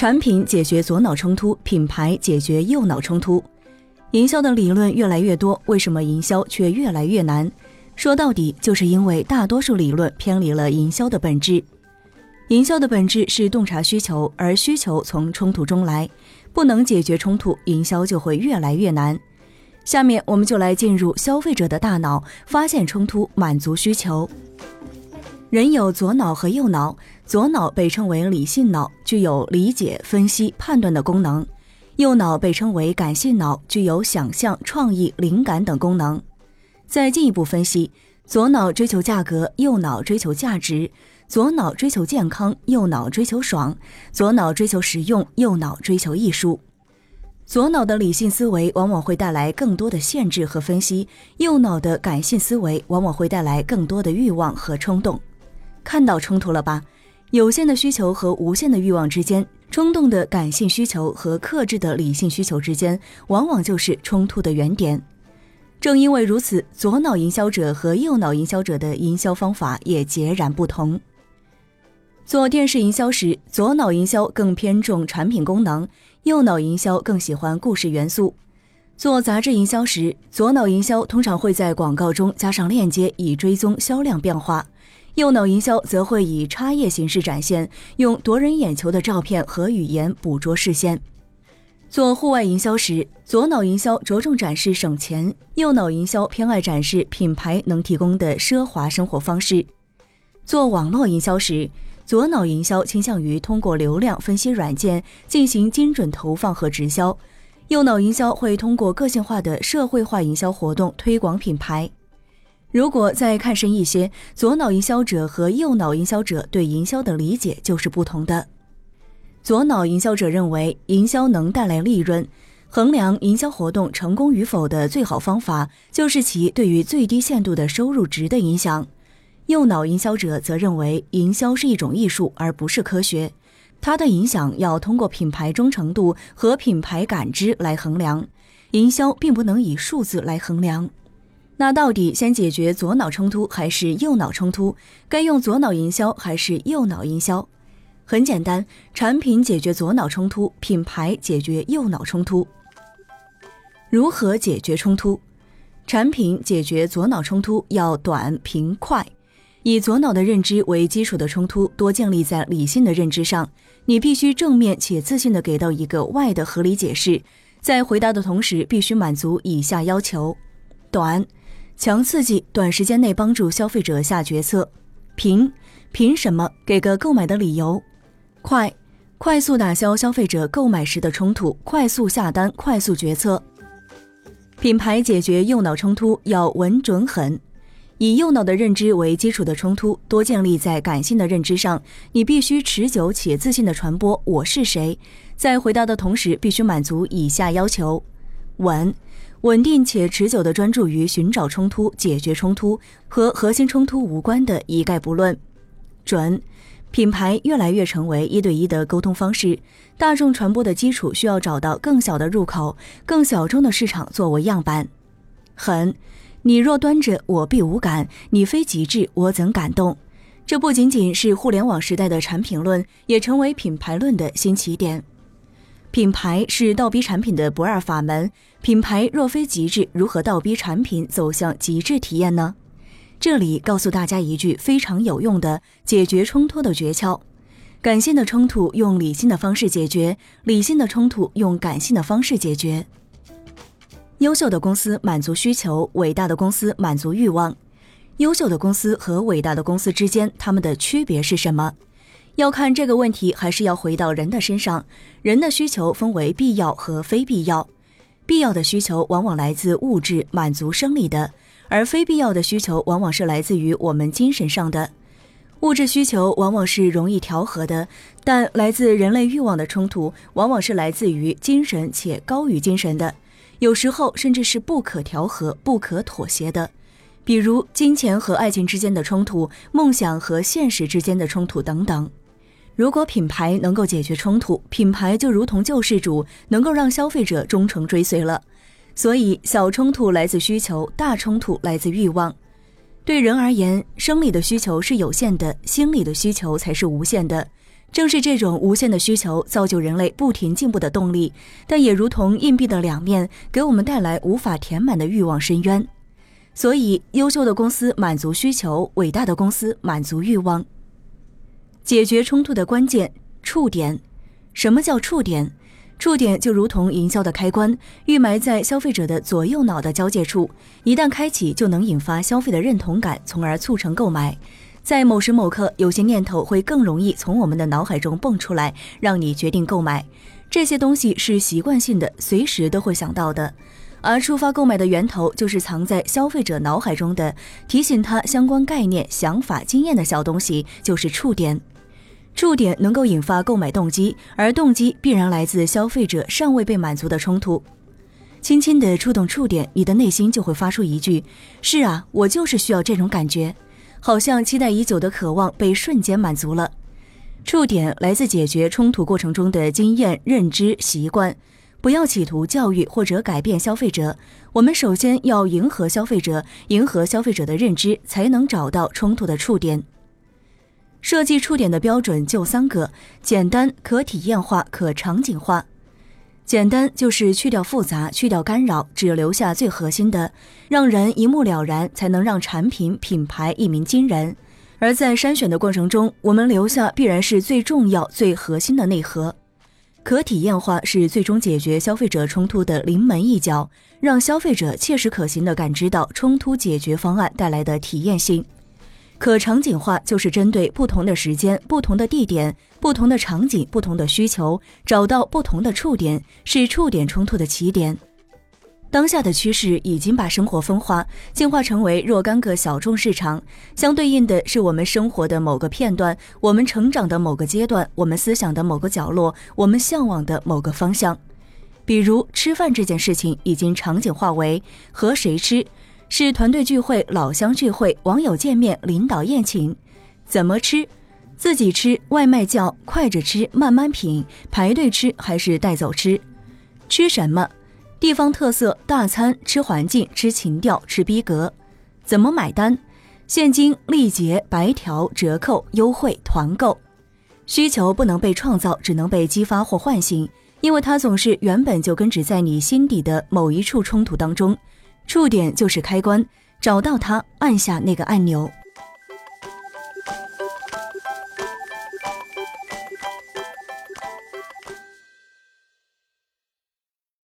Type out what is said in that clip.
产品解决左脑冲突，品牌解决右脑冲突。营销的理论越来越多，为什么营销却越来越难？说到底，就是因为大多数理论偏离了营销的本质。营销的本质是洞察需求，而需求从冲突中来，不能解决冲突，营销就会越来越难。下面我们就来进入消费者的大脑，发现冲突，满足需求。人有左脑和右脑，左脑被称为理性脑，具有理解、分析、判断的功能；右脑被称为感性脑，具有想象、创意、灵感等功能。再进一步分析，左脑追求价格，右脑追求价值；左脑追求健康，右脑追求爽；左脑追求实用，右脑追求艺术。左脑的理性思维往往会带来更多的限制和分析，右脑的感性思维往往会带来更多的欲望和冲动。看到冲突了吧？有限的需求和无限的欲望之间，冲动的感性需求和克制的理性需求之间，往往就是冲突的原点。正因为如此，左脑营销者和右脑营销者的营销方法也截然不同。做电视营销时，左脑营销更偏重产品功能。右脑营销更喜欢故事元素。做杂志营销时，左脑营销通常会在广告中加上链接，以追踪销量变化；右脑营销则会以插页形式展现，用夺人眼球的照片和语言捕捉视线。做户外营销时，左脑营销着重展示省钱，右脑营销偏爱展示品牌能提供的奢华生活方式。做网络营销时，左脑营销倾向于通过流量分析软件进行精准投放和直销，右脑营销会通过个性化的社会化营销活动推广品牌。如果再看深一些，左脑营销者和右脑营销者对营销的理解就是不同的。左脑营销者认为营销能带来利润，衡量营销活动成功与否的最好方法就是其对于最低限度的收入值的影响。右脑营销者则认为，营销是一种艺术，而不是科学。它的影响要通过品牌忠诚度和品牌感知来衡量，营销并不能以数字来衡量。那到底先解决左脑冲突还是右脑冲突？该用左脑营销还是右脑营销？很简单，产品解决左脑冲突，品牌解决右脑冲突。如何解决冲突？产品解决左脑冲突要短、平、快。以左脑的认知为基础的冲突，多建立在理性的认知上。你必须正面且自信地给到一个 Y 的合理解释，在回答的同时必须满足以下要求：短，强刺激，短时间内帮助消费者下决策；凭，凭什么？给个购买的理由；快，快速打消消费者购买时的冲突，快速下单，快速决策。品牌解决右脑冲突要稳准狠。以右脑的认知为基础的冲突，多建立在感性的认知上。你必须持久且自信地传播“我是谁”。在回答的同时，必须满足以下要求：稳、稳定且持久地专注于寻找冲突、解决冲突和核心冲突无关的一概不论；准、品牌越来越成为一对一的沟通方式。大众传播的基础需要找到更小的入口、更小众的市场作为样板；狠。你若端着，我必无感；你非极致，我怎感动？这不仅仅是互联网时代的产品论，也成为品牌论的新起点。品牌是倒逼产品的不二法门。品牌若非极致，如何倒逼产品走向极致体验呢？这里告诉大家一句非常有用的解决冲突的诀窍：感性的冲突用理性的方式解决，理性的冲突用感性的方式解决。优秀的公司满足需求，伟大的公司满足欲望。优秀的公司和伟大的公司之间，它们的区别是什么？要看这个问题，还是要回到人的身上。人的需求分为必要和非必要。必要的需求往往来自物质，满足生理的；而非必要的需求往往是来自于我们精神上的。物质需求往往是容易调和的，但来自人类欲望的冲突，往往是来自于精神且高于精神的。有时候甚至是不可调和、不可妥协的，比如金钱和爱情之间的冲突、梦想和现实之间的冲突等等。如果品牌能够解决冲突，品牌就如同救世主，能够让消费者忠诚追随了。所以，小冲突来自需求，大冲突来自欲望。对人而言，生理的需求是有限的，心理的需求才是无限的。正是这种无限的需求，造就人类不停进步的动力，但也如同硬币的两面，给我们带来无法填满的欲望深渊。所以，优秀的公司满足需求，伟大的公司满足欲望。解决冲突的关键触点，什么叫触点？触点就如同营销的开关，预埋在消费者的左右脑的交界处，一旦开启，就能引发消费的认同感，从而促成购买。在某时某刻，有些念头会更容易从我们的脑海中蹦出来，让你决定购买。这些东西是习惯性的，随时都会想到的。而触发购买的源头，就是藏在消费者脑海中的提醒他相关概念、想法、经验的小东西，就是触点。触点能够引发购买动机，而动机必然来自消费者尚未被满足的冲突。轻轻地触动触点，你的内心就会发出一句：“是啊，我就是需要这种感觉。”好像期待已久的渴望被瞬间满足了。触点来自解决冲突过程中的经验、认知、习惯。不要企图教育或者改变消费者，我们首先要迎合消费者，迎合消费者的认知，才能找到冲突的触点。设计触点的标准就三个：简单、可体验化、可场景化。简单就是去掉复杂，去掉干扰，只留下最核心的，让人一目了然，才能让产品品牌一鸣惊人。而在筛选的过程中，我们留下必然是最重要、最核心的内核。可体验化是最终解决消费者冲突的临门一脚，让消费者切实可行地感知到冲突解决方案带来的体验性。可场景化就是针对不同的时间、不同的地点、不同的场景、不同的需求，找到不同的触点，是触点冲突的起点。当下的趋势已经把生活分化、进化成为若干个小众市场，相对应的是我们生活的某个片段、我们成长的某个阶段、我们思想的某个角落、我们向往的某个方向。比如吃饭这件事情，已经场景化为和谁吃。是团队聚会、老乡聚会、网友见面、领导宴请，怎么吃？自己吃、外卖叫、快着吃、慢慢品、排队吃还是带走吃？吃什么？地方特色大餐，吃环境，吃情调，吃逼格。怎么买单？现金、立结、白条、折扣、优惠、团购。需求不能被创造，只能被激发或唤醒，因为它总是原本就根植在你心底的某一处冲突当中。触点就是开关，找到它，按下那个按钮。